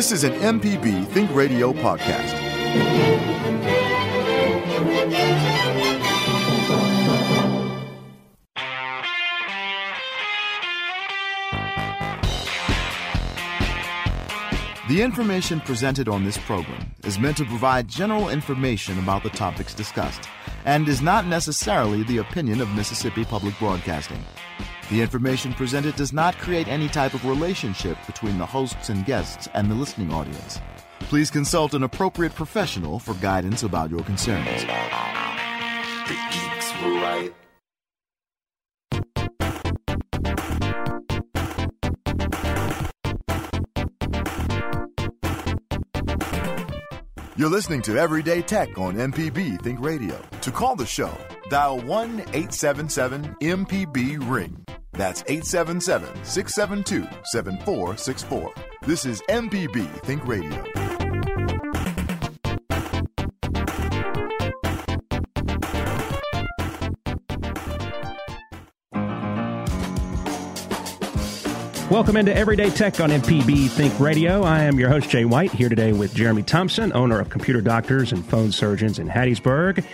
This is an MPB Think Radio podcast. The information presented on this program is meant to provide general information about the topics discussed and is not necessarily the opinion of Mississippi Public Broadcasting. The information presented does not create any type of relationship between the hosts and guests and the listening audience. Please consult an appropriate professional for guidance about your concerns. The geeks were right. You're listening to Everyday Tech on MPB Think Radio. To call the show, dial 1 877 MPB Ring. That's 877 672 7464. This is MPB Think Radio. Welcome into Everyday Tech on MPB Think Radio. I am your host, Jay White, here today with Jeremy Thompson, owner of Computer Doctors and Phone Surgeons in Hattiesburg,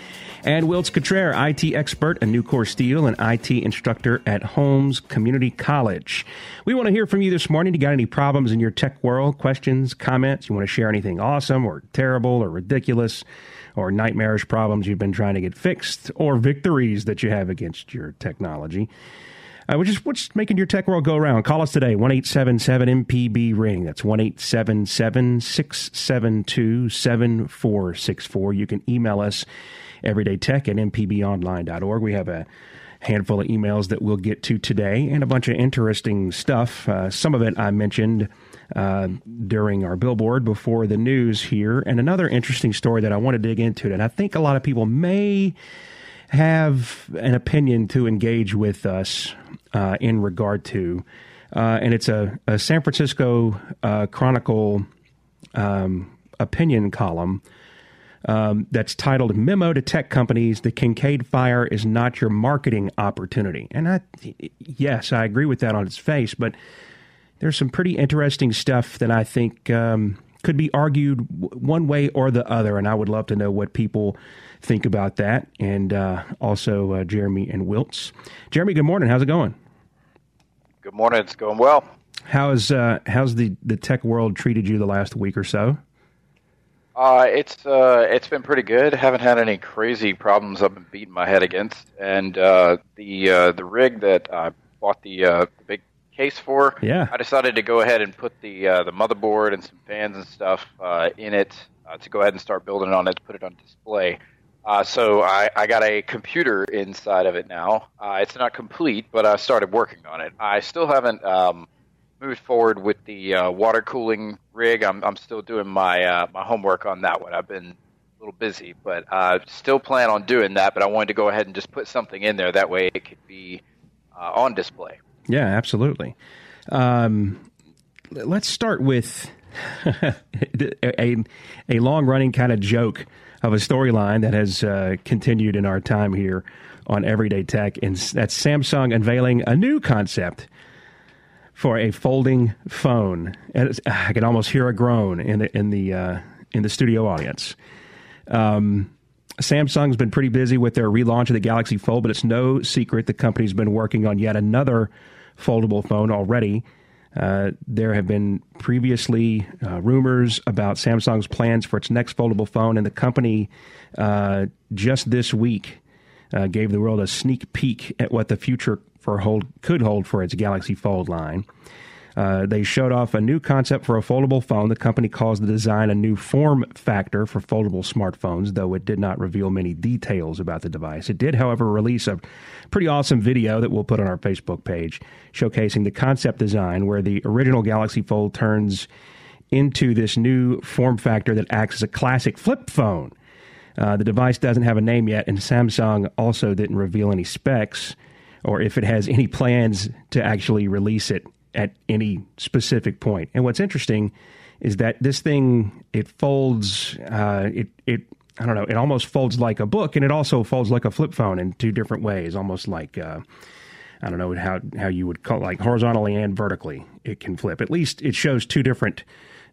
and Wilts Cottrell, IT expert at Nucor Steel and IT instructor at Holmes Community College. We want to hear from you this morning. Do you got any problems in your tech world, questions, comments? You want to share anything awesome or terrible or ridiculous? Or nightmarish problems you've been trying to get fixed, or victories that you have against your technology. Uh, which is what's making your tech world go around. Call us today, 1 877 MPB Ring. That's 1 877 672 7464. You can email us everydaytech at mpbonline.org. We have a handful of emails that we'll get to today and a bunch of interesting stuff. Uh, some of it I mentioned uh, during our billboard before the news here, and another interesting story that I want to dig into. And I think a lot of people may have an opinion to engage with us uh, in regard to. Uh, and it's a, a San Francisco uh, Chronicle um, opinion column um, that's titled Memo to Tech Companies The Kincade Fire is Not Your Marketing Opportunity. And I, yes, I agree with that on its face, but there's some pretty interesting stuff that I think um, could be argued one way or the other. And I would love to know what people think about that. And uh, also uh, Jeremy and Wilts. Jeremy, good morning. How's it going? Good morning. It's going well. How's uh, how's the, the tech world treated you the last week or so? Uh, it's uh, it's been pretty good. Haven't had any crazy problems I've been beating my head against, and uh, the uh, the rig that I bought the, uh, the big case for, Yeah. I decided to go ahead and put the uh, the motherboard and some fans and stuff uh, in it uh, to go ahead and start building on it to put it on display. Uh, so I, I got a computer inside of it now. Uh, it's not complete, but I started working on it. I still haven't um, moved forward with the uh, water cooling rig. I'm, I'm still doing my uh, my homework on that one. I've been a little busy, but uh, still plan on doing that. But I wanted to go ahead and just put something in there that way it could be uh, on display. Yeah, absolutely. Um, let's start with a a long running kind of joke of a storyline that has uh, continued in our time here on Everyday Tech, and that's Samsung unveiling a new concept for a folding phone. And it's, I can almost hear a groan in the in the uh, in the studio audience. Um, Samsung's been pretty busy with their relaunch of the Galaxy Fold, but it's no secret the company's been working on yet another foldable phone already. Uh, there have been previously uh, rumors about Samsung's plans for its next foldable phone, and the company uh, just this week uh, gave the world a sneak peek at what the future for hold could hold for its Galaxy Fold line. Uh, they showed off a new concept for a foldable phone. The company calls the design a new form factor for foldable smartphones, though it did not reveal many details about the device. It did, however, release a pretty awesome video that we'll put on our Facebook page showcasing the concept design where the original Galaxy Fold turns into this new form factor that acts as a classic flip phone. Uh, the device doesn't have a name yet, and Samsung also didn't reveal any specs or if it has any plans to actually release it at any specific point. And what's interesting is that this thing it folds uh, it it I don't know it almost folds like a book, and it also folds like a flip phone in two different ways, almost like. Uh, I don't know how how you would call it, like horizontally and vertically. It can flip. At least it shows two different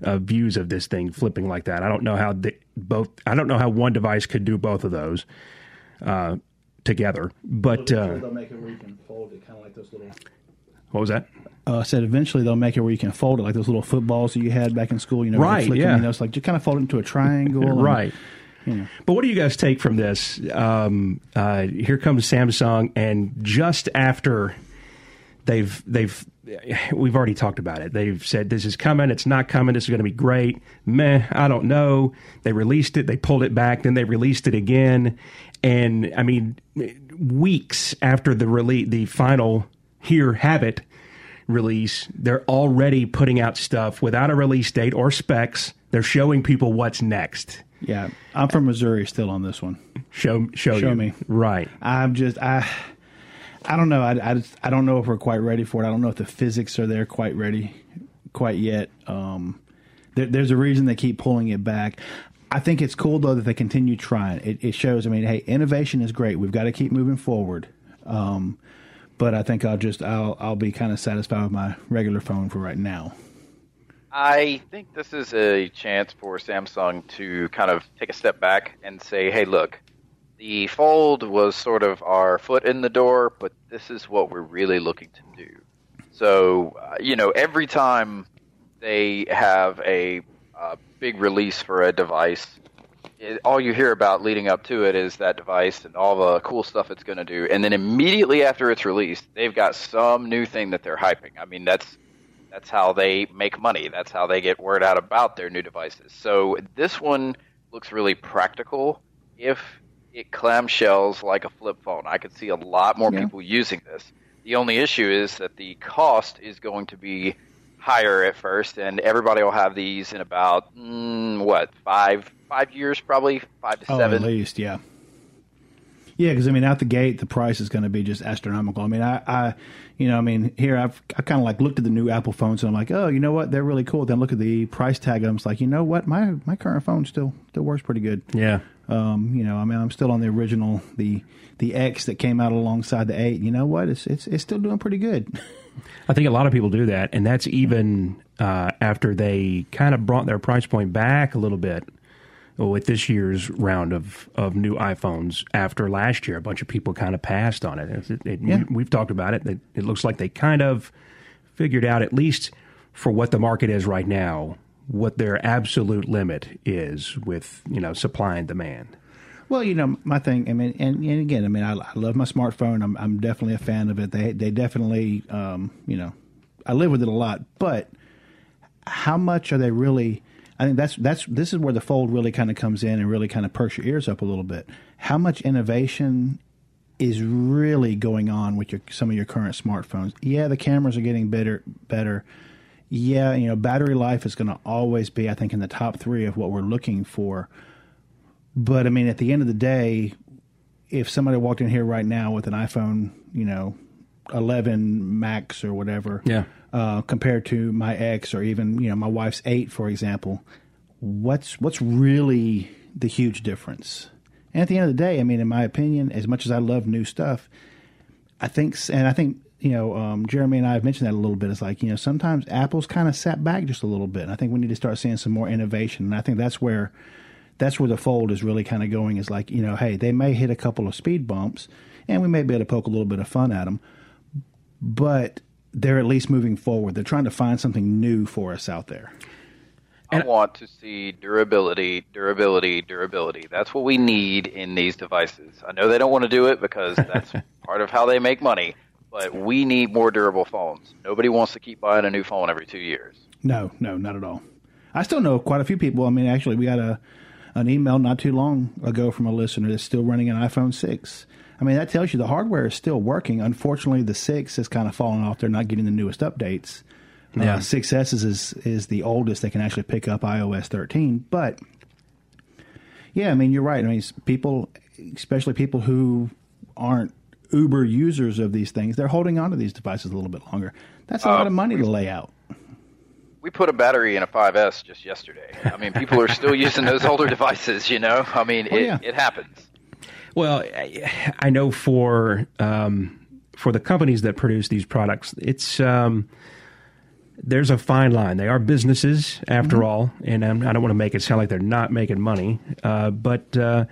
uh, views of this thing flipping like that. I don't know how the, both. I don't know how one device could do both of those uh, together. But uh, they'll make it where you can fold it, kind of like those little. What was that? Uh, said eventually they'll make it where you can fold it, like those little footballs that you had back in school. You know, Right, Flick yeah. You know, it's like just kind of fold it into a triangle. and, right. you know. But what do you guys take from this? Um, uh, here comes Samsung, and just after they've they've we've already talked about it. They've said this is coming, it's not coming, this is going to be great. Meh, I don't know. They released it, they pulled it back, then they released it again, and I mean, weeks after the release, the final here have it release, they're already putting out stuff without a release date or specs. They're showing people what's next. Yeah, I'm from Missouri still on this one. Show show, Show you. me. right. I'm just I I don't know. I, I, just- I don't know if we're quite ready for it. I don't know if the physics are there quite ready quite yet. Um, there, there's a reason they keep pulling it back. I think it's cool though that they continue trying. It, it shows. I mean, hey, innovation is great. We've got to keep moving forward. Um, but I think I'll just I'll I'll be kind of satisfied with my regular phone for right now. I think this is a chance for Samsung to kind of take a step back and say, hey, look, the Fold was sort of our foot in the door, but this is what we're really looking to do. So, uh, you know, every time they have a uh, big release for a device, it, all you hear about leading up to it is that device and all the cool stuff it's going to do. And then immediately after it's released, they've got some new thing that they're hyping. I mean, that's that's how they make money. That's how they get word out about their new devices. So this one looks really practical. If it clamshells like a flip phone, I could see a lot more Yeah. people using this. The only issue is that the cost is going to be higher at first, and everybody will have these in about mm, what five five years, probably five to Oh, seven. at least, yeah. Yeah, because I mean, out the gate, the price is going to be just astronomical. I mean, I, I you know, I mean, here I've I kind of like looked at the new Apple phones and I'm like, oh, you know what, they're really cool. Then look at the price tag, and I'm just like, you know what, my my current phone still still works pretty good. Yeah. Um, you know, I mean, I'm still on the original the the X that came out alongside the eight. You know what, it's it's it's still doing pretty good. I think a lot of people do that, and that's even uh, after they kind of brought their price point back a little bit with this year's round of, of new iPhones. After last year, a bunch of people kind of passed on it. It- it- Yeah. we, have talked about it. It, it looks like they kind of figured out, at least for what the market is right now, what their absolute limit is with you know supply and demand. Well, you know, my thing. I mean, and, and again, I mean, I, I love my smartphone. I'm I'm definitely a fan of it. They they definitely, um, you know, I live with it a lot. But how much are they really? I think that's that's this is where the fold really kind of comes in and really kind of perks your ears up a little bit. How much innovation is really going on with your some of your current smartphones? Yeah, the cameras are getting better better. Yeah, you know, battery life is going to always be, I think, in the top three of what we're looking for. But I mean, at the end of the day, if somebody walked in here right now with an iPhone, you know, 11 Max or whatever, Yeah. Uh, compared to my X or even you know my wife's eight, for example, what's what's really the huge difference? And at the end of the day, I mean, in my opinion, as much as I love new stuff, I think, and I think you know, um, Jeremy and I have mentioned that a little bit. It's like you know, sometimes Apple's kind of sat back just a little bit. And I think we need to start seeing some more innovation. And I think that's where that's where the fold is really kind of going. Is like you know, hey, they may hit a couple of speed bumps, and we may be able to poke a little bit of fun at them, but they're at least moving forward. They're trying to find something new for us out there. I want to see durability, durability, durability. That's what we need in these devices. I know they don't want to do it because that's part of how they make money, but we need more durable phones. Nobody wants to keep buying a new phone every two years. No, no, not at all. I still know quite a few people. I mean, actually, we got a an email not too long ago from a listener that's still running an iPhone six. I mean, that tells you the hardware is still working. Unfortunately, the six has kind of fallen off. They're not getting the newest updates. Yeah. Uh, 6S is, is is the oldest they can actually pick up iOS 13. But yeah, I mean, you're right. I mean, people, especially people who aren't Uber users of these things, they're holding on to these devices a little bit longer. That's a lot of money to lay out. We put a battery in a 5S just yesterday. I mean, people are still using those older devices, you know? I mean, Oh, it, yeah. it happens. Well, I, I know for um, for the companies that produce these products, it's um, there's a fine line. They are businesses, after all, and I'm, I do not want to make it sound like they're not making money. Uh, but uh,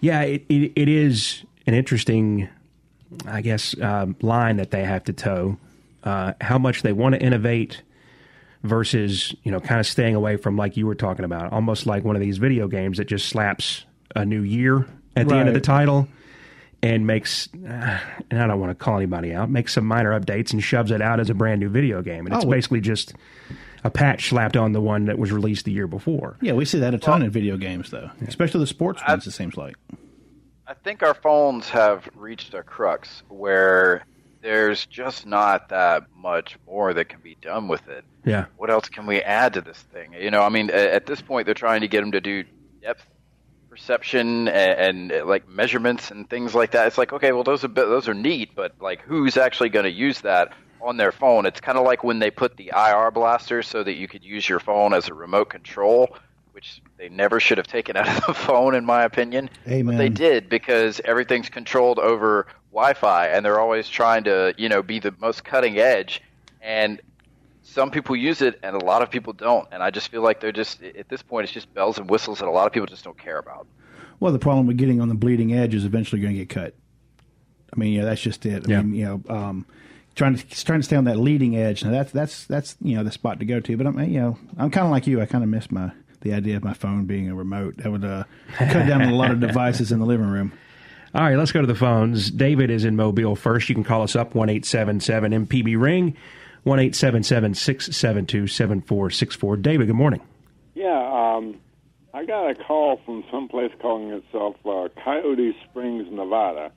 yeah, it, it, it is an interesting, I guess, uh, line that they have to toe. Uh, how much they want to innovate versus you know kind of staying away from like you were talking about, almost like one of these video games that just slaps a new year at the end of the title and makes uh, and I don't want to call anybody out, makes some minor updates and shoves it out as a brand new video game, and it's Oh, well- basically just a patch slapped on the one that was released the year before. Yeah, we see that a ton in video games, though, especially the sports ones. It seems like. I think our phones have reached a crux where there's just not that much more that can be done with it. Yeah, What else can we add to this thing? You know, I mean, at this point, they're trying to get them to do depth perception and, and like measurements and things like that. It's like, okay, well, those are those are neat, but like, who's actually going to use that on their phone? It's kind of like when they put the IR blaster so that you could use your phone as a remote control, which they never should have taken out of the phone, in my opinion. Amen. But they did because everything's controlled over Wi-Fi, and they're always trying to, you know, be the most cutting edge. And some people use it, and a lot of people don't. And I just feel like they're just at this point, it's just bells and whistles that a lot of people just don't care about. Well, the problem with getting on the bleeding edge is eventually going to get cut. I mean, yeah, that's just it. I Yeah. mean, you know, um, trying to trying to stay on that leading edge. Now that's that's that's you know the spot to go to. But I'm you know I'm kind of like you. I kind of miss my the idea of my phone being a remote. That would uh, cut down on a lot of devices in the living room. All right, let's go to the phones. David is in Mobile first. You can call us up one eight seven seven MPB ring one eight seven seven six seven two seven four six four. David, good morning. Yeah, um, I got a call from someplace calling itself uh, Coyote Springs, Nevada.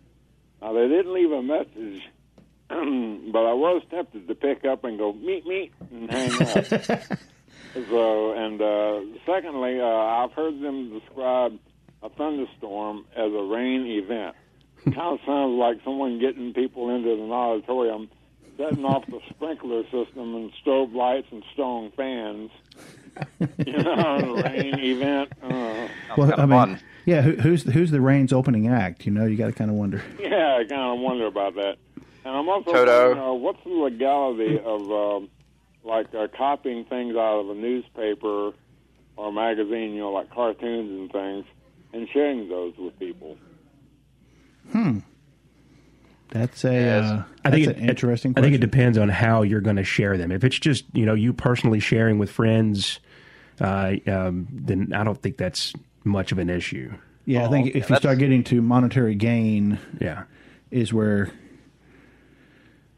Now they didn't leave a message, but I was tempted to pick up and go meet me and hang up. so, and uh, secondly, uh, I've heard them describe a thunderstorm as a rain event. kind of sounds like someone getting people into an auditorium, setting off the sprinkler system and strobe lights and strong fans. you know, rain event. Uh, Well, I mean, fun. yeah, who, who's who's the rain's opening act? You know, you got to kind of wonder. yeah, I kind of wonder about that. And I'm also Toto. wondering, uh, what's the legality of um, like uh, copying things out of a newspaper or magazine, you know, like cartoons and things, and sharing those with people? That's a Yes. uh, I think it, an interesting. I think it depends on how you're going to share them. If it's just you know you personally sharing with friends, uh, um, then I don't think that's much of an issue. Yeah, I think if you that's- start getting to monetary gain, Yeah, is where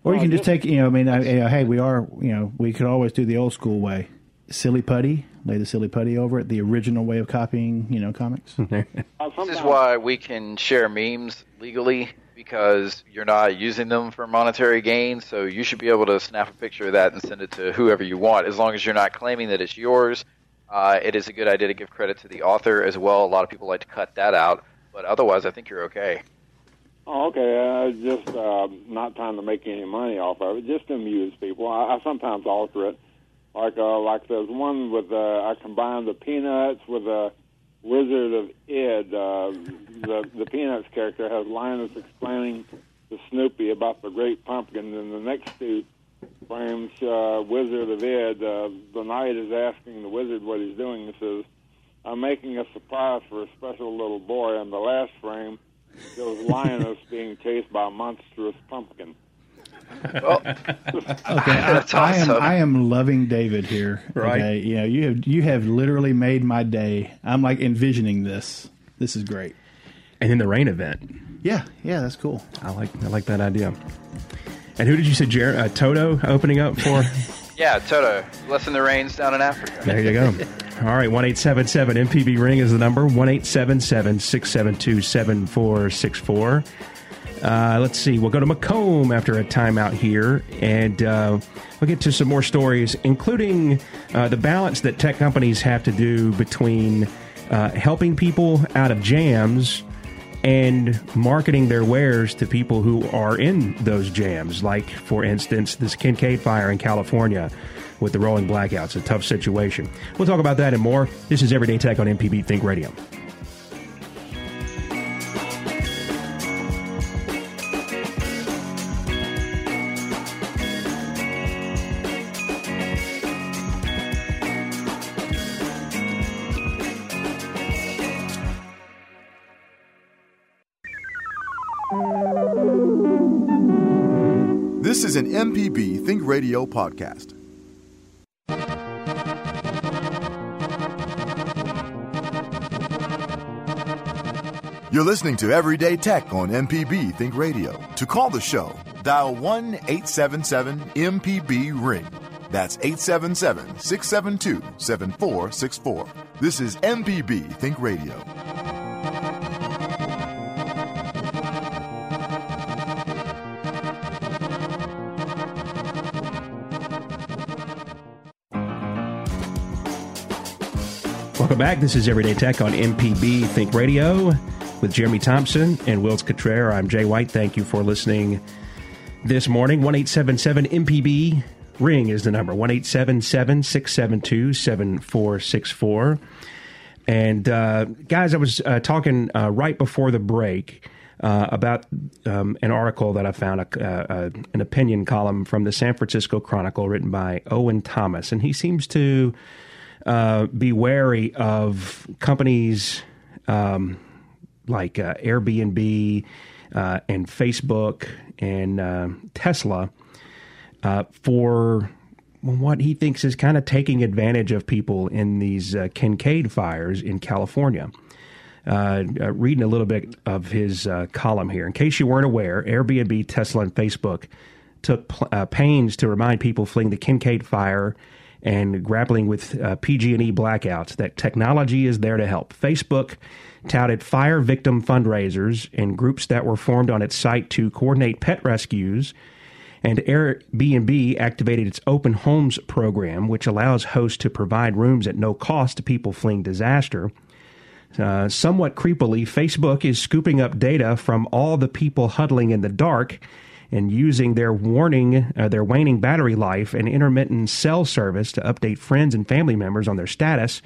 or you can just just- take you know i mean I, you know, hey we are you know we could always do the old school way silly putty lay the silly putty over it the original way of copying you know comics This is why we can share memes legally because you're not using them for monetary gain. So you should be able to snap a picture of that and send it to whoever you want, as long as you're not claiming that it's yours. Uh, it is a good idea to give credit to the author as well. A lot of people like to cut that out, but otherwise, I think you're okay. Oh, okay. Uh, just uh, not trying to make any money off of it, just to amuse people. I, I sometimes alter it, like uh, like there's one with uh, I combined the Peanuts with a Wizard of Id. Uh, the the Peanuts character has Linus explaining to Snoopy about the Great Pumpkin, and the next two frames, uh, Wizard of Id, uh, the knight is asking the wizard what he's doing. He says, "I'm making a surprise for a special little boy." And the last frame shows Linus being chased by a monstrous pumpkin. Well, okay That's I, I am i am loving david here Right. okay you know you have you have literally made my day i'm like envisioning this this is great and then the rain event. yeah yeah that's cool I like I like that idea. And who did you say, Jer- uh, Toto opening up for? yeah, Toto, lessen the rains down in Africa. There you go. All right, one eight seven seven MPB ring is the number. One eight seven seven six seven two seven four six four. Uh, let's see. We'll go to McComb after a timeout here, and uh, we'll get to some more stories, including uh, the balance that tech companies have to do between uh, helping people out of jams and marketing their wares to people who are in those jams. Like, for instance, this Kincade fire in California with the rolling blackouts, a tough situation. We'll talk about that and more. This is Everyday Tech on MPB Think Radio. Radio podcast. You're listening to Everyday Tech on MPB Think Radio. To call the show, dial 1 877 MPB Ring. That's 877 672 7464. This is MPB Think Radio. Welcome back. This is Everyday Tech on MPB Think Radio with Jeremy Thompson and Wills Cottrell. I'm Jay White. Thank you for listening this morning. 1877 MPB Ring is the number 1877 672 7464. And uh, guys, I was uh, talking uh, right before the break uh, about um, an article that I found, a, uh, an opinion column from the San Francisco Chronicle written by Owen Thomas. And he seems to uh, be wary of companies um, like uh, Airbnb uh, and Facebook and uh, Tesla uh, for what he thinks is kind of taking advantage of people in these uh, Kincade fires in California. reading a little bit of his column here. In case you weren't aware, Airbnb, Tesla, and Facebook took pains to remind people fleeing the Kincade fire and grappling with uh, PG&E blackouts that technology is there to help. Facebook touted fire victim fundraisers and groups that were formed on its site to coordinate pet rescues. And Airbnb activated its Open Homes program, which allows hosts to provide rooms at no cost to people fleeing disaster. Uh, somewhat creepily, Facebook is scooping up data from all the people huddling in the dark and using their warning, uh, their waning battery life and intermittent cell service to update friends and family members on their status,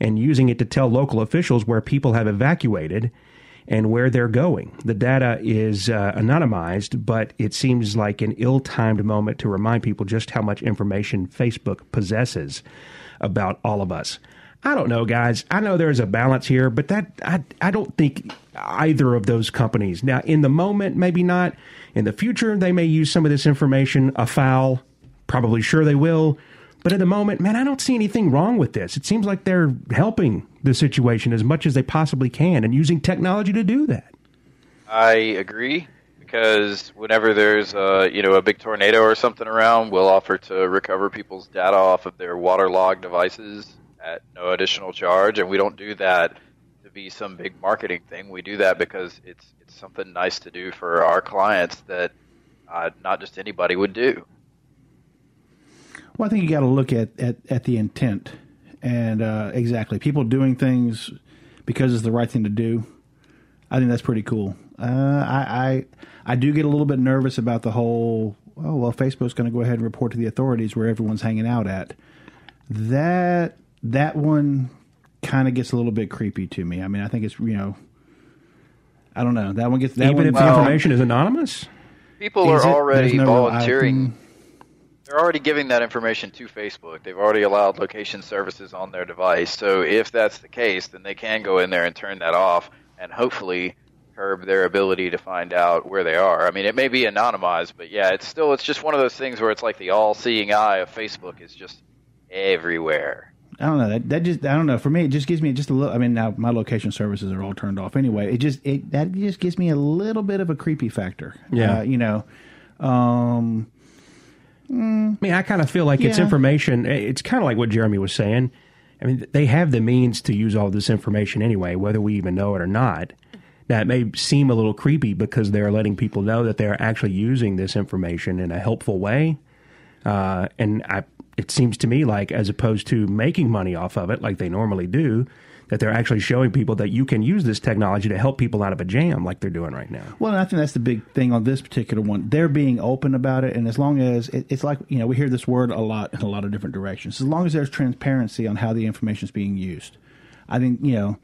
and using it to tell local officials where people have evacuated and where they're going. The data is uh, anonymized, but it seems like an ill timed moment to remind people just how much information Facebook possesses about all of us. I don't know, guys. I know there's a balance here, but that I I don't think either of those companies. Now, in the moment, maybe not. In the future, they may use some of this information afoul. Probably sure they will. But at the moment, man, I don't see anything wrong with this. It seems like they're helping the situation as much as they possibly can and using technology to do that. I agree because whenever there's a, you know a big tornado or something around, we'll offer to recover people's data off of their waterlogged devices at no additional charge, and we don't do that be some big marketing thing. We do that because it's it's something nice to do for our clients that uh, not just anybody would do. Well, I think you got to look at, at, at the intent and uh, exactly people doing things because it's the right thing to do. I think that's pretty cool. Uh, I, I I do get a little bit nervous about the whole. Oh well, Facebook's going to go ahead and report to the authorities where everyone's hanging out at. That that one kind of gets a little bit creepy to me. I mean, I think it's you know, I don't know. That one gets that even one, if the information is anonymous. People Is are it? already no volunteering. They're already giving that information to Facebook. They've already allowed location services on their device. So if that's the case, then they can go in there and turn that off and hopefully curb their ability to find out where they are. I mean, it may be anonymized, but yeah, it's still it's just one of those things where it's like the all-seeing eye of Facebook is just everywhere. I don't know. That, that just I don't know. For me, it just gives me just a little. I mean, now my location services are all turned off anyway. It just it that just gives me a little bit of a creepy factor. Yeah. Uh, you know. Um, I mean, I kind of feel like it's information. It's kind of like what Jeremy was saying. I mean, they have the means to use all this information anyway, whether we even know it or not. that may seem a little creepy because they're letting people know that they're actually using this information in a helpful way. Uh, and I, it seems to me like, as opposed to making money off of it like they normally do, that they're actually showing people that you can use this technology to help people out of a jam like they're doing right now. Well, I think that's the big thing on this particular one. They're being open about it, and as long as it, it's like you know, we hear this word a lot in a lot of different directions. As long as there's transparency on how the information is being used, I think you know,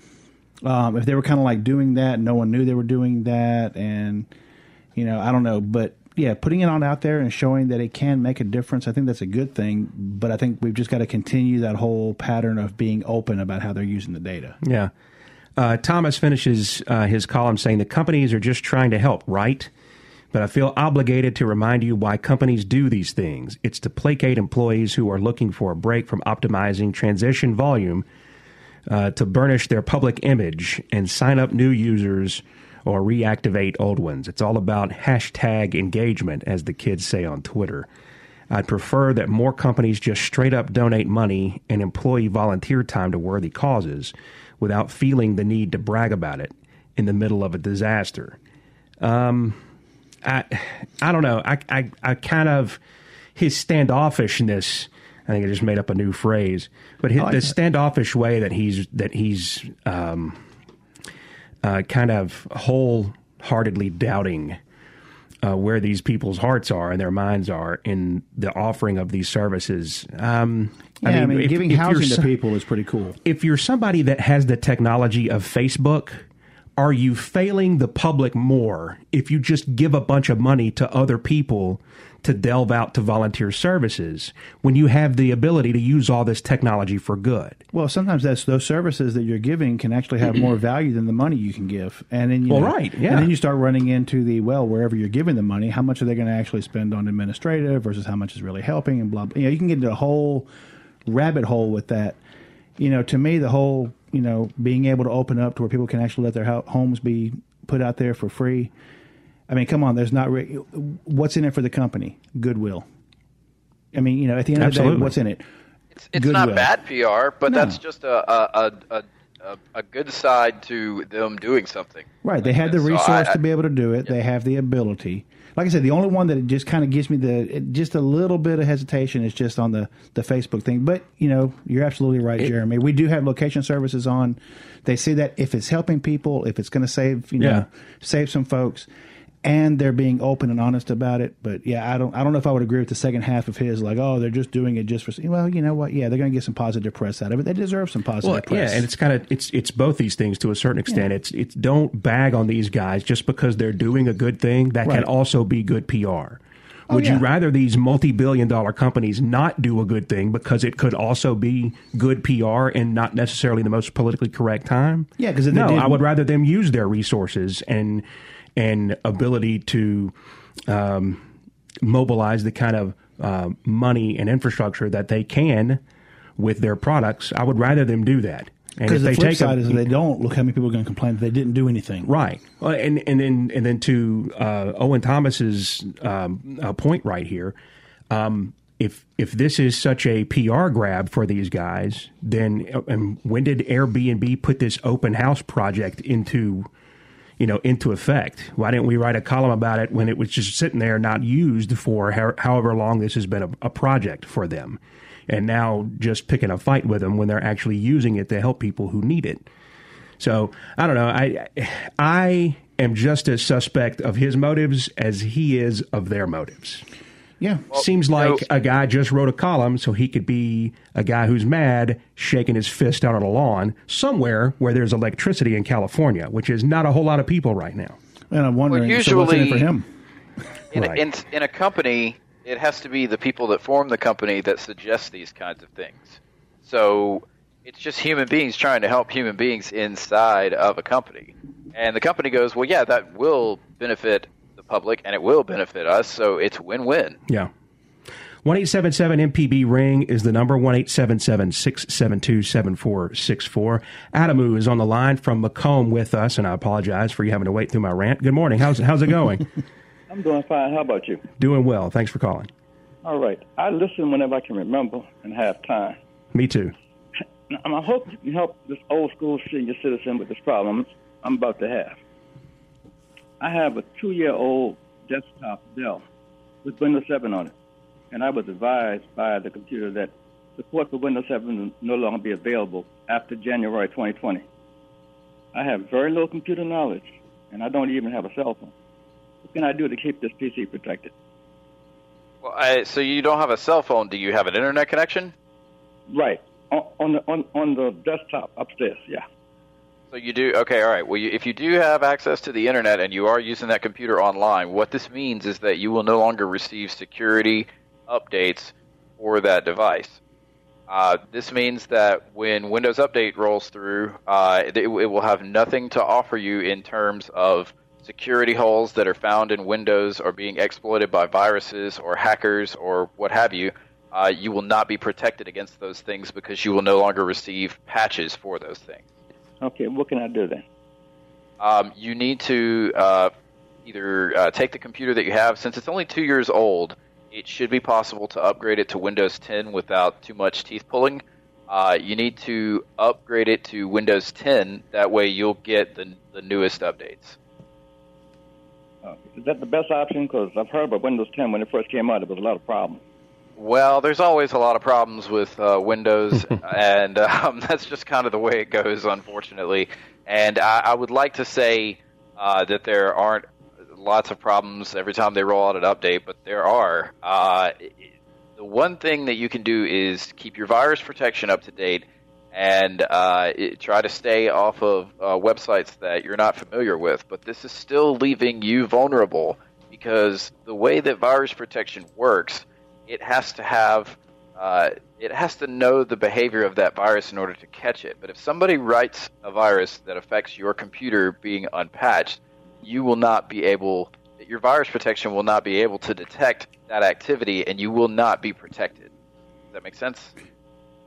um, if they were kind of like doing that, no one knew they were doing that, and you know, I don't know, but yeah, putting it on out there and showing that it can make a difference, I think that's a good thing. But I think we've just got to continue that whole pattern of being open about how they're using the data. Yeah. Uh, Thomas finishes uh, his column saying the companies are just trying to help, right? but I feel obligated to remind you why companies do these things. It's to placate employees who are looking for a break from optimizing transition volume uh, to burnish their public image and sign up new users or reactivate old ones. It's all about hashtag engagement, as the kids say on Twitter. I'd prefer that more companies just straight up donate money and employee volunteer time to worthy causes without feeling the need to brag about it in the middle of a disaster. Um, I, I don't know. I, I, I kind of his standoffishness. I think I just made up a new phrase, but his, like the that. standoffish way that he's that he's um, uh, kind of wholeheartedly doubting uh, where these people's hearts are and their minds are in the offering of these services. Um, Yeah, I mean, if- giving if housing to people is pretty cool. if you're somebody that has the technology of Facebook, are you failing the public more if you just give a bunch of money to other people to delve out to volunteer services when you have the ability to use all this technology for good? Well, sometimes that's those services that you're giving can actually have more value than the money you can give, and then you Well, know, right, yeah. and then you start running into the well, wherever you're giving the money, how much are they going to actually spend on administrative versus how much is really helping, and blah blah. You know, you can get into a whole rabbit hole with that. You know, to me, the whole you know being able to open up to where people can actually let their homes be put out there for free. I mean, come on, there's not re- what's in it for the company? Goodwill. I mean, you know, at the end of the day, what's in it? It's, it's not bad PR, but No. that's just a a, a, a a a good side to them doing something. Right. They like had the this. So resource I- to be able to do it. They have the ability. Like I said, the only one that just kind of gives me the just a little bit of hesitation is just on the the Facebook thing. But you know, you're absolutely right, Jeremy. We do have location services on. They say that if it's helping people, if it's going to save you know Yeah. save some folks, and they're being open and honest about it. But yeah, I don't I don't know if I would agree with the second half of his like, oh, they're just doing it just for. Well, you know what? Yeah, they're going to get some positive press out of it. They deserve some positive Well, press. yeah, and it's kind of it's it's both these things to a certain extent. It's it's don't bag on these guys just because they're doing a good thing. That Right. can also be good PR. Oh, Would yeah. you rather these multi-billion-dollar companies not do a good thing because it could also be good PR and not necessarily the most politically correct time? Yeah, because no, I would rather them use their resources and and ability to um, mobilize the kind of uh, money and infrastructure that they can with their products. I would rather them do that. Because the they flip take side a, is if they don't, look how many people are going to complain that they didn't do anything. Right, Well, and and then and then to uh, Owen Thomas's um, uh, point right here, um, if if this is such a PR grab for these guys, then uh, and when did Airbnb put this open house project into you know into effect? Why didn't we write a column about it when it was just sitting there not used for how, however long this has been a, a project for them? And now just picking a fight with them when they're actually using it to help people who need it. So I don't know. I I am just as suspect of his motives as he is of their motives. Yeah. Seems like so- a guy just wrote a column so he could be a guy who's mad, shaking his fist out on a lawn somewhere where there's electricity in California, which is not a whole lot of people right now. And I'm wondering, Well, so what's in it for usually- him? in, Right. a, in in a company, it has to be the people that form the company that suggest these kinds of things. So it's just human beings trying to help human beings inside of a company, and the company goes, "Well, yeah, that will benefit the public and it will benefit us, so it's win-win." Yeah. One eight seven seven MPB ring is the number one eight seven seven six seven two seven four six four. Adamu is on the line from McComb with us, and I apologize for you having to wait through my rant. Good morning. How's how's it going? I'm doing fine. How about you? Doing well. Thanks for calling. All right. I listen whenever I can remember and have time. Me too. I hope you can help this old school senior citizen with this problem I'm about to have. I have a two year old desktop Dell with Windows 7 on it, and I was advised by the computer that support for Windows 7 will no longer be available after January 2020. I have very little computer knowledge, and I don't even have a cell phone. What can I do to keep this PC protected? Well, I, so you don't have a cell phone? Do you have an internet connection? Right. On, on the on, on the desktop upstairs, yeah. So you do okay, all right. Well, you, if you do have access to the internet and you are using that computer online, what this means is that you will no longer receive security updates for that device. Uh, this means that when Windows Update rolls through, uh, it, it will have nothing to offer you in terms of security holes that are found in Windows or being exploited by viruses or hackers or what have you, uh, you will not be protected against those things because you will no longer receive patches for those things. Okay, what can I do then? Um, you need to uh, either uh, take the computer that you have, since it's only two years old, it should be possible to upgrade it to Windows 10 without too much teeth pulling. Uh, you need to upgrade it to Windows 10. That way, you'll get the, the newest updates. Okay. Is that the best option? Because I've heard about Windows 10 when it first came out, there was a lot of problems. Well, there's always a lot of problems with uh, Windows, and um, that's just kind of the way it goes, unfortunately. And I, I would like to say uh, that there aren't lots of problems every time they roll out an update, but there are. Uh, the one thing that you can do is keep your virus protection up to date and uh, it, try to stay off of uh, websites that you're not familiar with. But this is still leaving you vulnerable because the way that virus protection works, it has to have uh, it has to know the behavior of that virus in order to catch it. But if somebody writes a virus that affects your computer being unpatched, you will not be able your virus protection will not be able to detect that activity and you will not be protected. Does that make sense?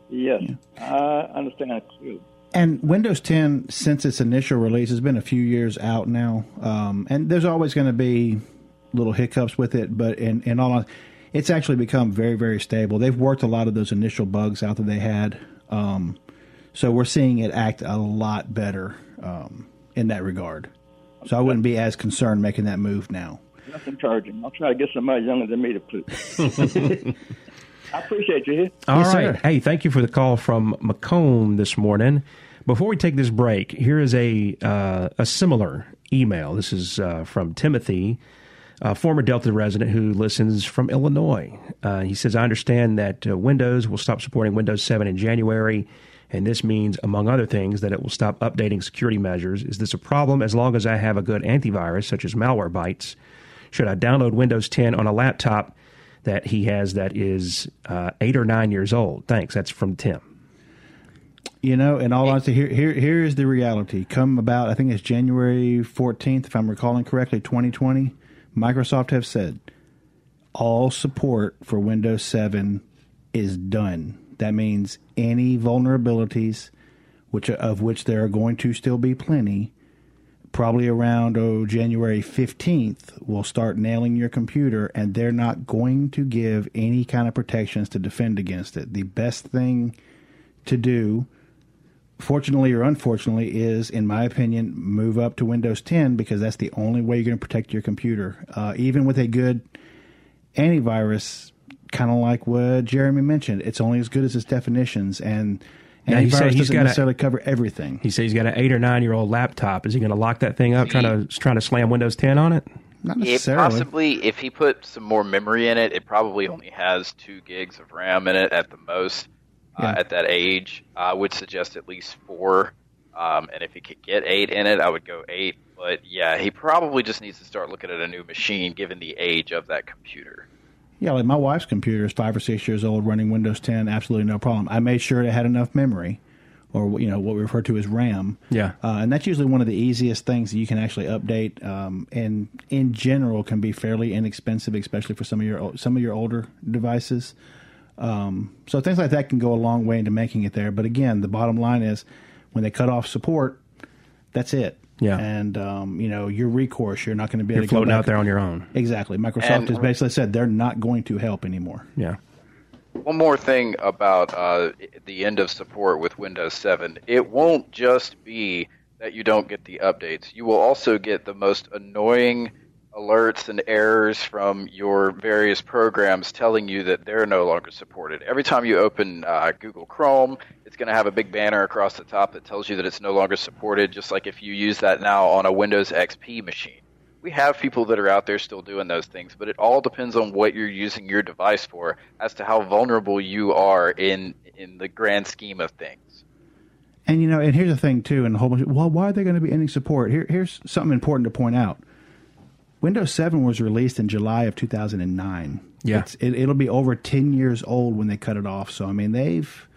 Yes, I understand that clearly. And Windows 10, since its initial release, has been a few years out now. Um, and there's always going to be little hiccups with it, but in, in all honesty, it's actually become very, very stable. They've worked a lot of those initial bugs out that they had. Um, so we're seeing it act a lot better um, in that regard. So I wouldn't be as concerned making that move now. Nothing charging. I'll try to get somebody younger than me to put. I appreciate you here. All Yes, right. sir. Hey, thank you for the call from McComb this morning. Before we take this break, here is a uh, a similar email. This is uh, from Timothy, a former Delta resident who listens from Illinois. Uh, he says, "I understand that uh, Windows will stop supporting Windows 7 in January." And this means, among other things, that it will stop updating security measures. Is this a problem as long as I have a good antivirus, such as Malwarebytes? Should I download Windows 10 on a laptop that he has that is uh, eight or nine years old? Thanks. That's from Tim. You know, in all honesty, here, here, here is the reality. Come about, I think it's January 14th, if I'm recalling correctly, 2020, Microsoft have said all support for Windows 7 is done. That means any vulnerabilities, which of which there are going to still be plenty, probably around oh January 15th will start nailing your computer and they're not going to give any kind of protections to defend against it. The best thing to do fortunately or unfortunately is in my opinion move up to Windows 10 because that's the only way you're going to protect your computer. Uh, even with a good antivirus kind of like what Jeremy mentioned, it's only as good as its definitions and Now, he said antivirus he's doesn't got a- necessarily cover everything. He says he's got an eight or nine year old laptop. Is he going to lock that thing up, trying to trying to slam Windows 10 on it? Not It necessarily. possibly, if he put some more memory in it, it probably only has two gigs of RAM in it at the most. Uh, Yeah. At that age, I would suggest at least four. Um, and if he could get eight in it, I would go eight. But yeah, he probably just needs to start looking at a new machine, given the age of that computer. Yeah, like my wife's computer is five or six years old, running Windows 10, absolutely no problem. I made sure it had enough memory, or you know what we refer to as RAM. Yeah. uh, and that's usually one of the easiest things that you can actually update, um, and in general can be fairly inexpensive, especially for some of your some of your older devices. Um, so things like that can go a long way into making it there. But again, the bottom line is when they cut off support, that's it. Yeah. and um, you know your recourse, you're not going to be You're able to go floating out there on your own. Exactly. Microsoft And- has basically said they're not going to help anymore. Yeah. One more thing about uh, the end of support with Windows 7. It won't just be that you don't get the updates. You will also get the most annoying alerts and errors from your various programs telling you that they're no longer supported. Every time you open uh, Google Chrome, it's going to have a big banner across the top that tells you that it's no longer supported, just like if you use that now on a Windows XP machine we have people that are out there still doing those things, but it all depends on what you're using your device for as to how vulnerable you are in in the grand scheme of things. And you know, and here's the thing too, and a whole bunch. Of, well, why are they going to be ending support? Here, here's something important to point out. Windows 7 was released in July of 2009. Yeah. It's, it, it'll be over 10 years old when they cut it off. So I mean, they've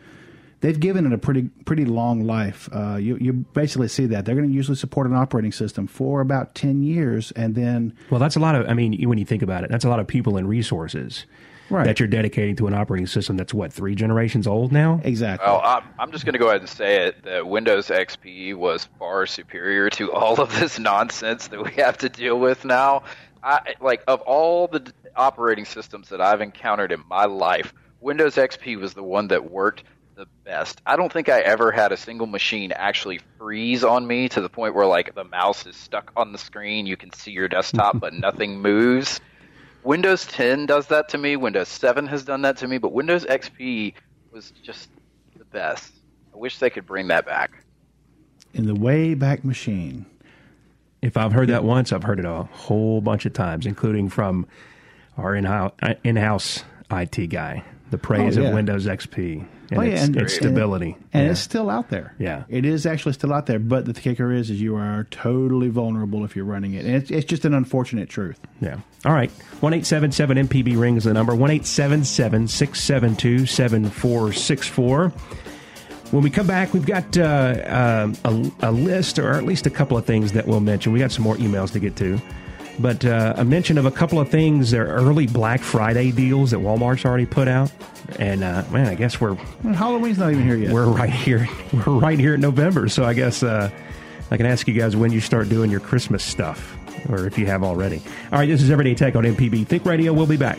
they've given it a pretty pretty long life. Uh, you you basically see that they're going to usually support an operating system for about ten years, and then Well, that's a lot of. I mean, when you think about it, that's a lot of people and resources Right. that you're dedicating to an operating system that's what three generations old now. exactly. Well, I'm, I'm just going to go ahead and say it that Windows XP was far superior to all of this nonsense that we have to deal with now. I, like of all the operating systems that I've encountered in my life, Windows XP was the one that worked the best. I don't think I ever had a single machine actually freeze on me to the point where like the mouse is stuck on the screen, you can see your desktop but nothing moves. Windows 10 does that to me. Windows 7 has done that to me, but Windows XP was just the best. I wish they could bring that back. in the Wayback Machine. If I've heard that once, I've heard it a whole bunch of times, including from our in-house, in-house IT guy. The praise Oh, yeah. of Windows XP and, Oh, yeah, its, and- its stability. and Yeah. it's still out there. Yeah. it is actually still out there. But the kicker is, is you are totally vulnerable if you're running it, and it's, it's just an unfortunate truth. Yeah. All right. One eight seven seven MPB ring is the number. One eight seven seven six seven two seven four six four. When we come back, we've got uh, um a, a list, or at least a couple of things that we'll mention. We got some more emails to get to, but uh, a mention of a couple of things. There are early Black Friday deals that Walmart's already put out, and uh, man, I guess we're And Halloween's not even here yet. we're right here. We're right here in November. So I guess uh, I can ask you guys when you start doing your Christmas stuff, or if you have already. All right, this is Everyday Tech on MPB Think Radio. We'll be back.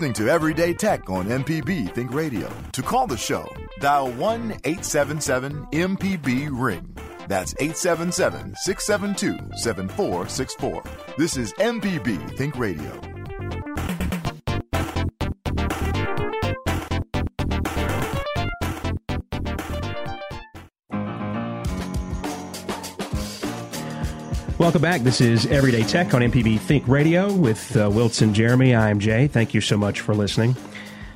Listening to Everyday Tech on MPB Think Radio. To call the show, dial 1 877 MPB Ring. That's 877 672 7464. This is MPB Think Radio. Welcome back. This is Everyday Tech on MPB Think Radio with uh, Wilson Jeremy. I'm Jay. Thank you so much for listening.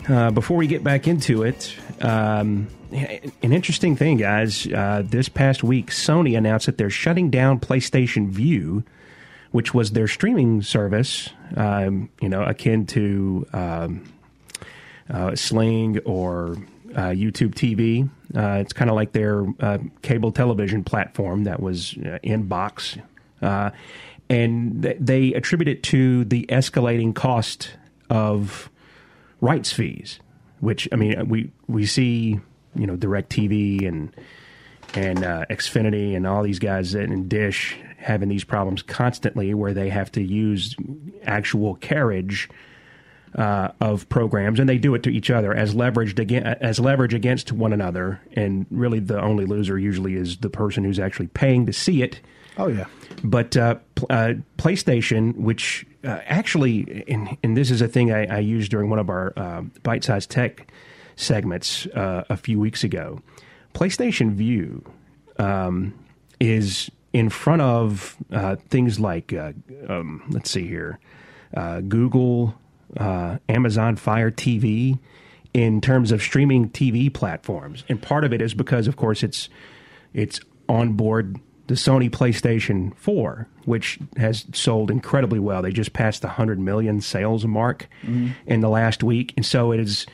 Uh, before we get back into it, um, an interesting thing, guys. Uh, this past week, Sony announced that they're shutting down PlayStation Vue, which was their streaming service, um, you know, akin to um, uh, Sling or uh, YouTube TV. Uh, it's kind of like their uh, cable television platform that was uh, in box. Uh, and th- they attribute it to the escalating cost of rights fees, which I mean we we see you know Directv and and uh, Xfinity and all these guys and Dish having these problems constantly where they have to use actual carriage uh, of programs, and they do it to each other as leveraged again as leverage against one another. And really, the only loser usually is the person who's actually paying to see it. Oh yeah, But uh, uh, PlayStation, which uh, actually, and, and this is a thing I, I used during one of our uh, bite-sized tech segments uh, a few weeks ago. PlayStation Vue um, is in front of uh, things like, um, let's see here, Google, Amazon Fire TV, in terms of streaming TV platforms, and part of it is because, of course, it's it's on board the Sony PlayStation 4, which has sold incredibly well. They just passed the 100 million sales mark in the last week. And so it is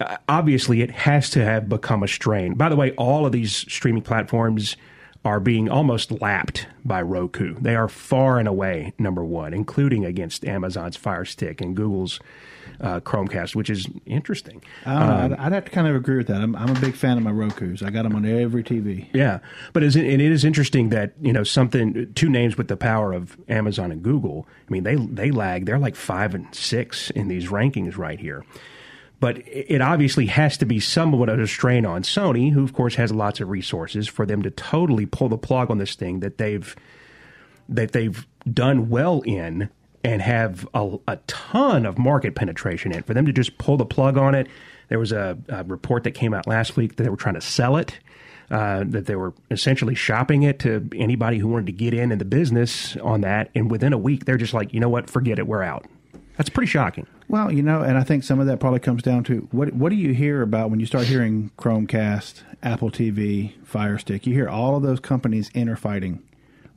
uh, obviously it has to have become a strain. By the way, all of these streaming platforms are being almost lapped by Roku. They are far and away number one, including against Amazon's Fire Stick and Google's uh, Chromecast, which is interesting. Um, I'd, I'd have to kind of agree with that. I'm, I'm a big fan of my Roku's. I got them on every TV. Yeah, but it, and it is interesting that you know something two names with the power of Amazon and Google. I mean, they they lag. They're like five and six in these rankings right here. But it obviously has to be somewhat of a strain on Sony, who of course has lots of resources, for them to totally pull the plug on this thing that they've that they've done well in and have a, a ton of market penetration in. For them to just pull the plug on it, there was a, a report that came out last week that they were trying to sell it. Uh, that they were essentially shopping it to anybody who wanted to get in in the business on that, and within a week, they're just like, you know what, forget it, we're out. That's pretty shocking. Well, you know, and I think some of that probably comes down to what what do you hear about when you start hearing Chromecast, Apple TV, Fire Stick? You hear all of those companies interfighting.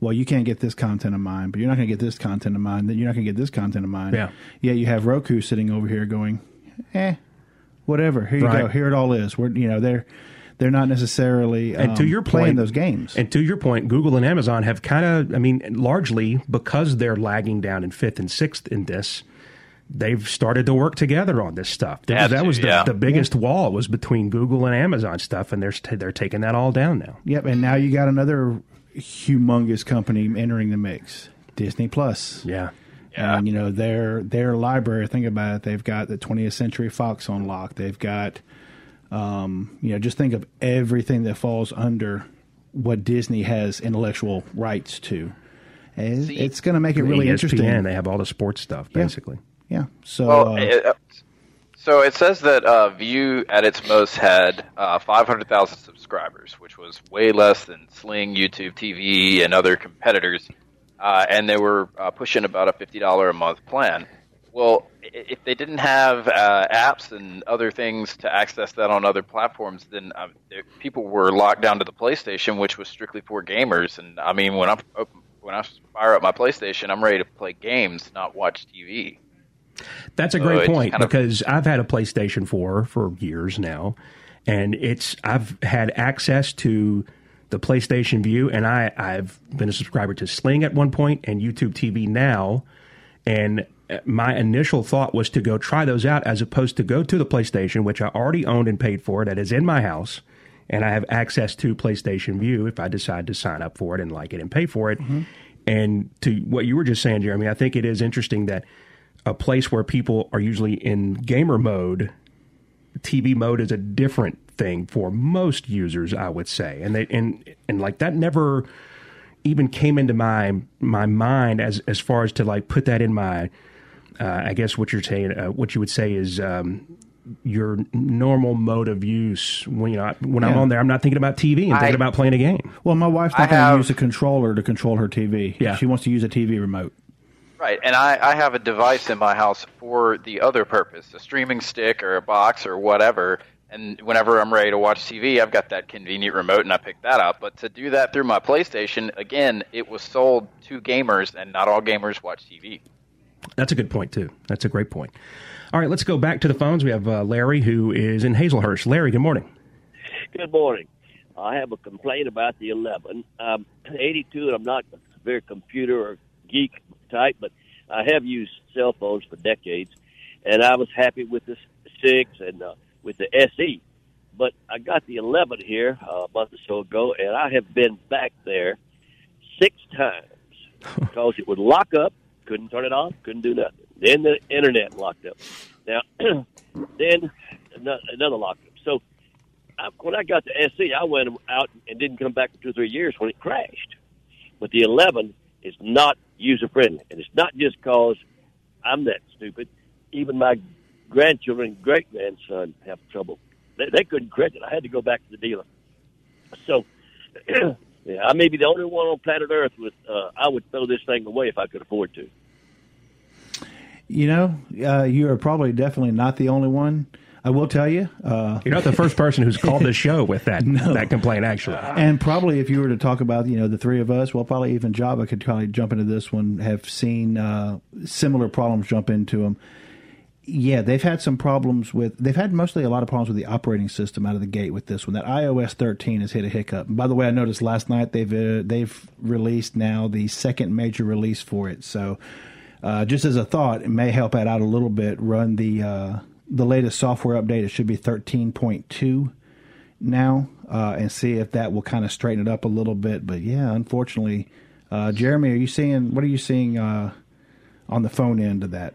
Well, you can't get this content of mine, but you're not going to get this content of mine. Then you're not going to get this content of mine. Yeah. Yeah. You have Roku sitting over here going, eh, whatever. Here you Right. go. Here it all is. We're you know they're they're not necessarily And to um, your playing point, those games. And to your point, Google and Amazon have kind of, I mean, largely because they're lagging down in fifth and sixth in this, they've started to work together on this stuff. That, Have that was the, yeah. the biggest wall was between Google and Amazon stuff, and they're they're taking that all down now. Yep, and now you got another humongous company entering the mix, Disney Plus. Yeah. Yeah. And you know their their library. Think about it. They've got the 20th Century Fox on lock. They've got, um, you know, just think of everything that falls under what Disney has intellectual rights to. And See, it's going to make it really ESPN, interesting. they have all the sports stuff basically. Yeah. So Well, uh, uh, so it says that uh, Vue at its most had uh, 500,000 subscribers, which was way less than Sling, YouTube TV, and other competitors, uh, and they were uh, pushing about a $50 a month plan. Well, if they didn't have uh, apps and other things to access that on other platforms, then uh, people were locked down to the PlayStation, which was strictly for gamers. And I mean, when I when I fire up my PlayStation, I'm ready to play games, not watch TV. That's a great it's point kind of- because I've had a PlayStation 4 for years now, and it's I've had access to the PlayStation Vue, and I I've been a subscriber to Sling at one point and YouTube TV now, and uh, my initial thought was to go try those out as opposed to go to the PlayStation, which I already owned and paid for, that is in my house, and I have access to PlayStation Vue if I decide to sign up for it and like it and pay for it. And to what you were just saying, Jeremy, I think it is interesting that a place where people are usually in gamer mode, TV mode is a different thing for most users, I would say. And they and and like that never even came into my my mind as as far as to like put that in my uh, I guess what you're saying uh, what you would say is um, your normal mode of use when you know when I'm on there I'm not thinking about TV and thinking I- about playing a game. well, my wife's not going to use a controller to control her TV. Yeah. She wants to use a TV remote. Right, and I, I have a device in my house for the other purpose, a streaming stick or a box or whatever. And whenever I'm ready to watch TV, I've got that convenient remote and I pick that up. But to do that through my PlayStation, again, it was sold to gamers, and not all gamers watch TV. That's a good point too. That's a great point. All right, let's go back to the phones. We have uh, Larry who is in Hazlehurst. Larry, good morning. Good morning. I have a complaint about the 11. I'm 82 and I'm not a very computer or geek type, but I have used cell phones for decades, and I was happy with the 6 and uh, with the SE. But I got the 11 here uh, a month or so ago, and I have been back there six times because it would lock up, couldn't turn it off, couldn't do nothing. Then the internet locked up. Now, then another locked up. So I, when I got the SE, I went out and didn't come back for two or three years when it crashed. But the 11 is not user friendly, and it's not just because I'm that stupid. Even my grandchildren great grandson have trouble. They, they couldn't correct it. I had to go back to the dealer. So, yeah, I may be the only one on planet Earth with. Uh, I would throw this thing away if I could afford to. You know, uh, you are probably definitely not the only one. I will tell you, uh, You're not the first person who's called the show with that that complaint. Actually, and probably if you were to talk about, you know, the three of us, well, probably even Java could probably jump into this one, have seen uh, similar problems jump into them. Yeah, they've had some problems with. They've had mostly a lot of problems with the operating system out of the gate with this one. That iOS 13 has hit a hiccup. By the way, I noticed last night they've uh, they've released now the second major release for it. So, uh, just as a thought, it may help it out a little bit. Run the uh, the latest software update. It should be 13.2 now, uh, and see if that will kind of straighten it up a little bit. But yeah, unfortunately, uh, Jeremy, are you seeing what are you seeing uh, on the phone end of that?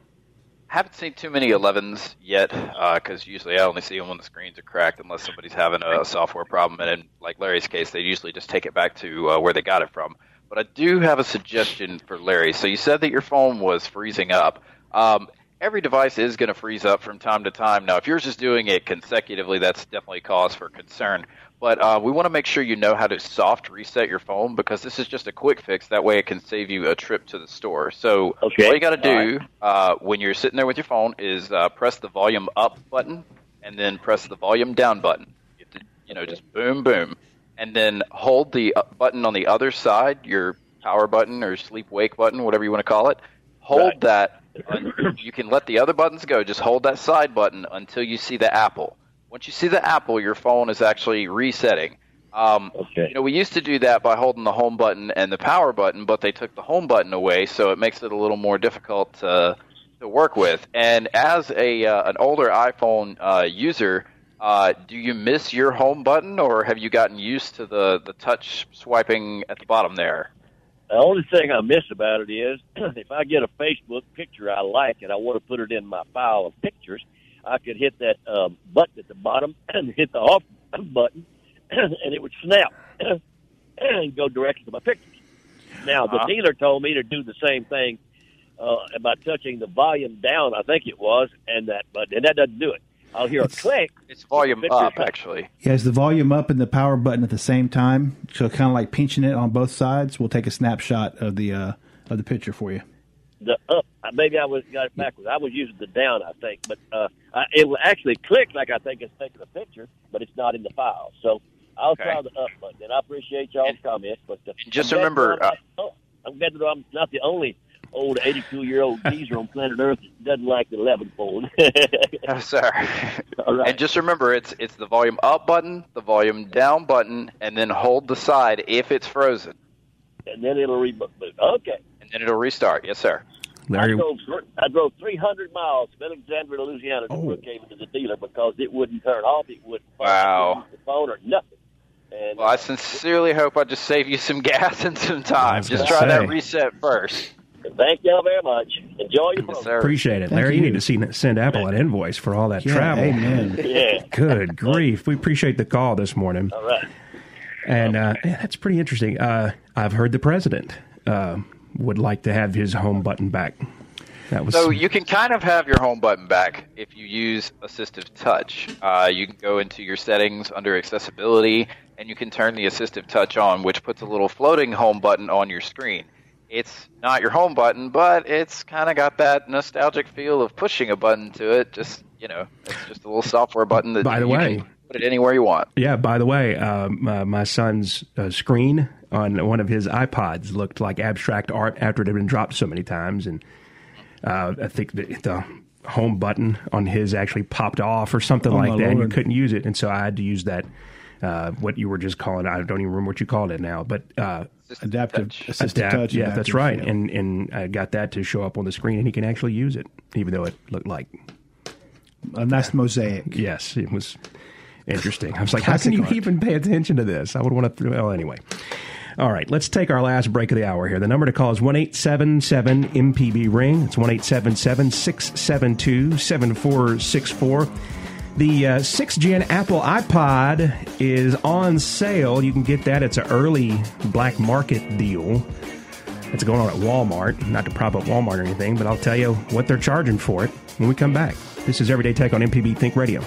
haven't seen too many 11s yet because usually I only see them when the screens are cracked unless somebody's having a, software problem. And in like Larry's case, they usually just take it back to uh, where they got it from. But I do have a suggestion for Larry. So you said that your phone was freezing up. Um, every device is going to freeze up from time to time. Now, if yours is doing it consecutively, that's definitely cause for concern. But uh, we want to make sure you know how to soft reset your phone because this is just a quick fix. That way, it can save you a trip to the store. So Okay. all you got to do right. uh, when you're sitting there with your phone is uh, press the volume up button and then press the volume down button. You, have to, you know, just boom, boom, and then hold the button on the other side, your power button or sleep wake button, whatever you want to call it. Hold Right. that. you can let the other buttons go. Just hold that side button until you see the apple. Once you see the apple, your phone is actually resetting. Um, Okay. You know, we used to do that by holding the home button and the power button, but they took the home button away, so it makes it a little more difficult to, to work with. And as a uh, an older iPhone uh, user, uh, do you miss your home button, or have you gotten used to the the touch swiping at the bottom there? The only thing I miss about it is if I get a Facebook picture I like and I want to put it in my file of pictures, I could hit that um, button at the bottom and hit the off button, and it would snap and go directly to my pictures. Now, the Uh-huh. dealer told me to do the same thing uh, about touching the volume down, I think it was, and that, but and that doesn't do it. I'll hear a click. It's volume Picture up, actually. Yeah, is the volume up and the power button at the same time? So kind of like pinching it on both sides. We'll take a snapshot of the uh, of the picture for you. the up. uh, Maybe I was got it backwards. I was using the down, I think, but uh, I, it will actually click like I think it's taking a picture, but it's not in the file. So I'll Okay. try the up button. And I appreciate y'all's And- comments, but uh, and just I'm remember, that I'm, I'm glad that I'm not the only old 82 year old geezer on planet Earth that doesn't like the 11 fold. Oh, no, sir. All right. And just remember, it's it's the volume up button, the volume down button, and then hold the side if it's frozen, and then it'll reboot. Okay. and then it'll restart. Yes, sir. Larry, I drove, I drove 300 miles from Alexandria to Louisiana to Oh. Brookhaven to the dealer because it wouldn't turn off. It wouldn't Wow. the phone or nothing. And Well, I sincerely hope I just save you some gas and some time. Just try say. that reset first. Thank y'all very much. Enjoy your Yes, appreciate it. Thank Larry, you. you. need to see, send Apple an invoice for all that Yeah, travel. amen. Yeah. Good grief. We appreciate the call this morning. All right. And uh, yeah, that's pretty interesting. Uh, I've heard the president uh, would like to have his home button back. That was So you can kind of have your home button back if you use assistive touch. Uh, you can go into your settings under accessibility, and you can turn the assistive touch on, which puts a little floating home button on your screen. It's not your home button, but it's kind of got that nostalgic feel of pushing a button to it. Just you know, it's just a little software button that By the you way- can put it anywhere you want. Yeah, by the way, um, uh, my son's uh, screen on one of his iPods looked like abstract art after it had been dropped so many times. And uh, I think the, the home button on his actually popped off or something Oh, like my that. And you couldn't use it. And so I had to use that, uh, what you were just calling, I don't even remember what you called it now, but uh, Assistive Adaptive touch. assistive adapt- touch. Yeah, adaptive, that's right. yeah. And, and I got that to show up on the screen and he can actually use it, even though it looked like a nice mosaic. Yes, it was interesting. I was like, how can you art. even pay attention to this? I would want to. Well, anyway. All right, let's take our last break of the hour here. The number to call is 1 877 MPB Ring. It's 1 672 7464. The uh, 6 gen Apple iPad is on sale. You can get that. It's an early black market deal. It's going on at Walmart. Not to prop up Walmart or anything, but I'll tell you what they're charging for it when we come back. This is Everyday Tech on MPB Think Radio.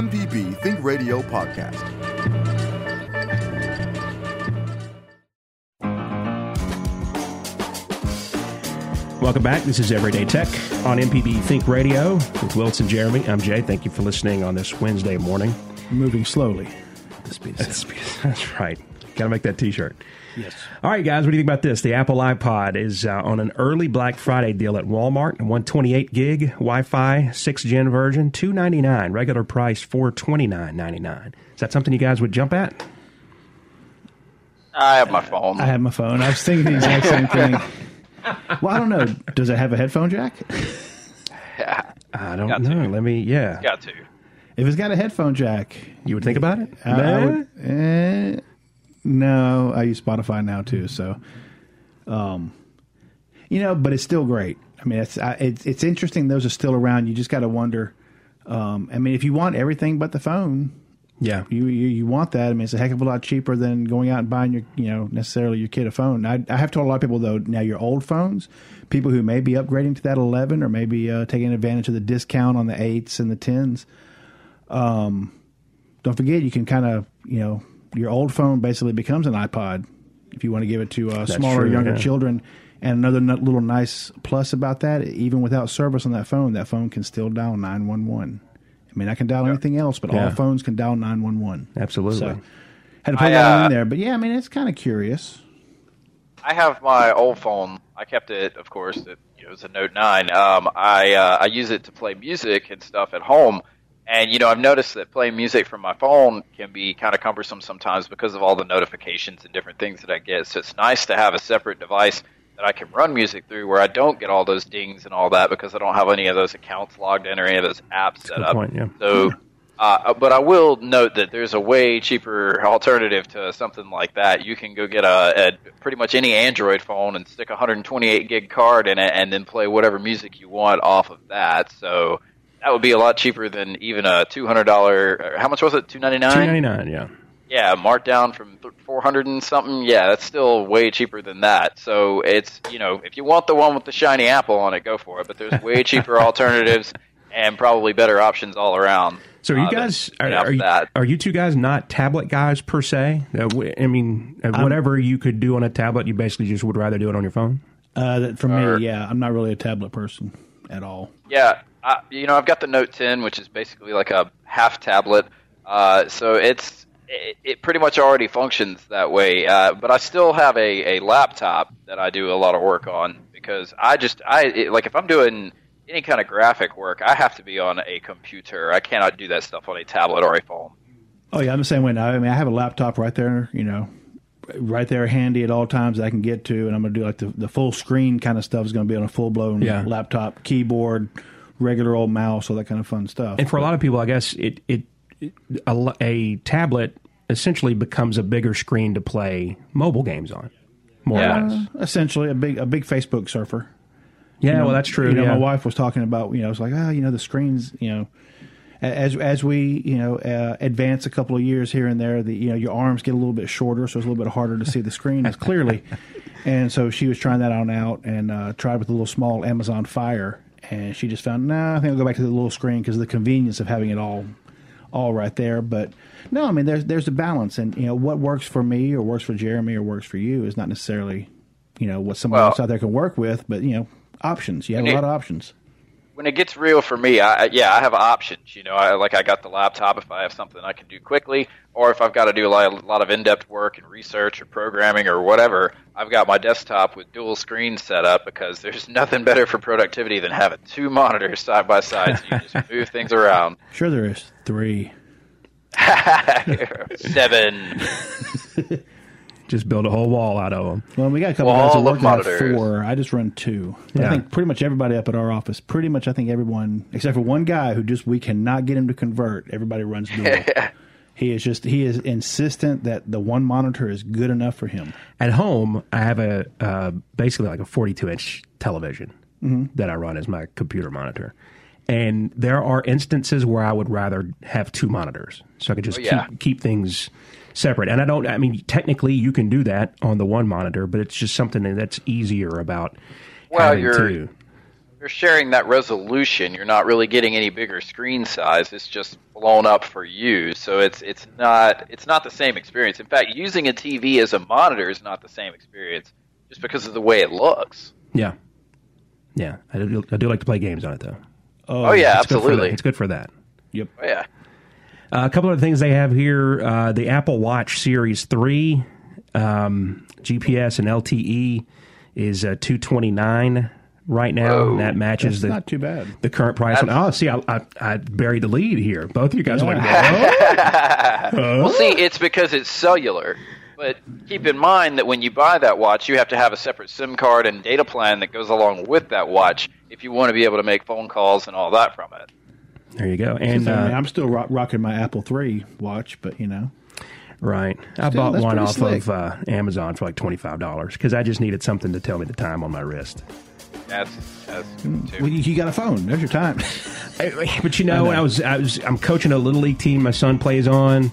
MPB Think Radio podcast. Welcome back. This is Everyday Tech on MPB Think Radio with Wilson Jeremy. I'm Jay. Thank you for listening on this Wednesday morning. Moving slowly. This piece. That's, that's right. Got to make that T-shirt. Yes. All right, guys. What do you think about this? The Apple iPad is uh, on an early Black Friday deal at Walmart. 128 gig Wi-Fi, six gen version, two ninety nine. Regular price four twenty nine ninety nine. Is that something you guys would jump at? I have my phone. I have my phone. I was thinking the exact same thing. Well, I don't know. Does it have a headphone jack? yeah, I don't Got know. to. Let me. Yeah, got to. If it's got a headphone jack, you would think about it. I, I would, eh, no, I use Spotify now too. So, um, you know, but it's still great. I mean, it's I, it's it's interesting. Those are still around. You just got to wonder. Um, I mean, if you want everything but the phone, Yeah, you, you you want that. I mean, it's a heck of a lot cheaper than going out and buying your you know necessarily your kid a phone. I, I have told a lot of people though now your old phones, people who may be upgrading to that 11 or maybe uh, taking advantage of the discount on the eights and the tens. Um, don't forget you can kind of you know your old phone basically becomes an iPod if you want to give it to uh, smaller true, younger yeah. children. And another n- little nice plus about that, even without service on that phone, that phone can still dial 911. I mean, I can dial anything else, but Yeah. all phones can dial 911. absolutely. So had to put I, that uh, in there. But yeah, I mean, it's kind of curious. I have my old phone. I kept it, of course. It, you know, it's a Note Nine. Um, I uh, I use it to play music and stuff at home. And you know, I've noticed that playing music from my phone can be kind of cumbersome sometimes because of all the notifications and different things that I get. So it's nice to have a separate device that I can run music through where I don't get all those dings and all that because I don't have any of those accounts logged in or any of those apps set up. point, yeah. So, uh, but I will note that there's a way cheaper alternative to something like that. You can go get a, a pretty much any Android phone and stick a 128 gig card in it, and then play whatever music you want off of that. So that would be a lot cheaper than even a $200. How much was it? 299 Two ninety nine. Yeah. yeah, marked down from th- 400 and something. Yeah, that's still way cheaper than that. So it's, you know, if you want the one with the shiny apple on it, go for it. But there's way cheaper alternatives and probably better options all around. So are you uh, guys are, are, you, that. are you two guys not tablet guys per se? I w- I mean, uh, whatever you could do on a tablet, you basically just would rather do it on your phone. Uh, that for Or- me, yeah, I'm not really a tablet person at all. Yeah, I, you know, I've got the Note 10, which is basically like a half tablet. Uh, so it's it, it pretty much already functions that way. Uh, but I still have a, a laptop that I do a lot of work on because I just I it, like if I'm doing any kind of graphic work, I have to be on a computer. I cannot do that stuff on a tablet or a phone. Oh yeah, I'm the same way now. I mean, I have a laptop right there, you know, right there handy at all times that I can get to, and I'm going to do like the, the full screen kind of stuff is going to be on a full blown Yeah. laptop, keyboard, regular old mouse, all that kind of fun stuff. And for a lot of people, I guess it it, it a, l- a tablet essentially becomes a bigger screen to play mobile games on, more Yeah. or less. essentially a big a big Facebook surfer. Yeah, You know, well, that's true. You know, yeah. my wife was talking about, you know, it's like, oh, you know, the screens, you know, as as we, you know, uh, advance a couple of years here and there, the you know, your arms get a little bit shorter, so it's a little bit harder to see the screen as clearly. And so she was trying that on out and uh, tried with a little small Amazon Fire, and she just found, nah, I think I'll go back to the little screen because of the convenience of having it all, all right there. But no, I mean, there's there's a balance, and you know, what works for me or works for Jeremy or works for you is not necessarily, you know, what somebody Well- else out there can work with, but you know, options. You have a lot of options. When it gets real for me, I, yeah, I have options. You know, I, like I got the laptop if I have something I can do quickly, or if I've got to do a lot, a lot of in-depth work and research or programming or whatever. I've got my desktop with dual screens set up because there's nothing better for productivity than having two monitors side by side, so you can just move things around. Sure, there is three. Seven. Just build a whole wall out of them. Well, we got a couple Wall guys that of work at monitors. four. I just run two. But Yeah. I think pretty much everybody up at our office, pretty much I think everyone except for one guy who just we cannot get him to convert. Everybody runs dual. he is just he is insistent that the one monitor is good enough for him. At home, I have a uh, basically like a 42 inch television that I run as my computer monitor. And there are instances where I would rather have two monitors, so I could just Oh, yeah. keep keep things separate. And I don't. I mean, technically, you can do that on the one monitor, but it's just something that's easier about Well, having you're- two. You're sharing that resolution. You're not really getting any bigger screen size. It's just blown up for you. So it's it's not it's not the same experience. In fact, using a TV as a monitor is not the same experience just because of the way it looks. Yeah, yeah. I do, I do like to play games on it though. Oh, yeah, It's good absolutely. It's good for that. Yep. Oh, yeah. Uh, a couple of things they have here: uh, the Apple Watch Series Three um, GPS and LTE is uh, two twenty nine right now. Whoa. that matches That's the not too bad. the current price. Oh, see, I, I, I buried the lead here. Both of you guys want to go. Well, see, it's because it's cellular. But keep in mind that when you buy that watch, you have to have a separate SIM card and data plan that goes along with that watch if you want to be able to make phone calls and all that from it. There you go. And And I mean, uh, I'm still rock, rocking my Apple III watch, but you know, right, I bought one off slick. of uh, Amazon for like twenty five dollars because I just needed something to tell me the time on my wrist. That's, that's well, you, you got a phone. There's your time. But you know, I know. I, was I was I'm coaching a little league team my son plays on,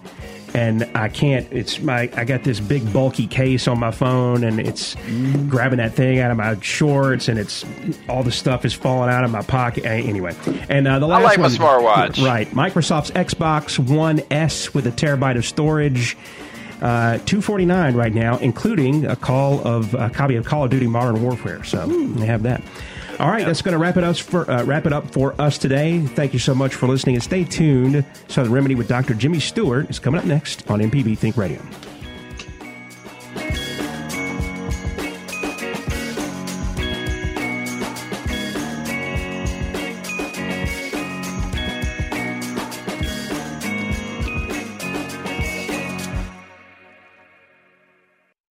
and I can't. It's my I got this big bulky case on my phone, and it's grabbing that thing out of my shorts, and it's all the stuff is falling out of my pocket. Anyway, and uh, the I last like my one, smartwatch. right? Microsoft's Xbox One S with a terabyte of storage. Uh, two forty nine right now, including a call of a copy of Call of Duty Modern Warfare. So they have that. All right, that's going to wrap it us for uh, wrap it up for us today. Thank you so much for listening, and stay tuned. Southern Remedy with Dr. Jimmy Stewart is coming up next on MPB Think Radio.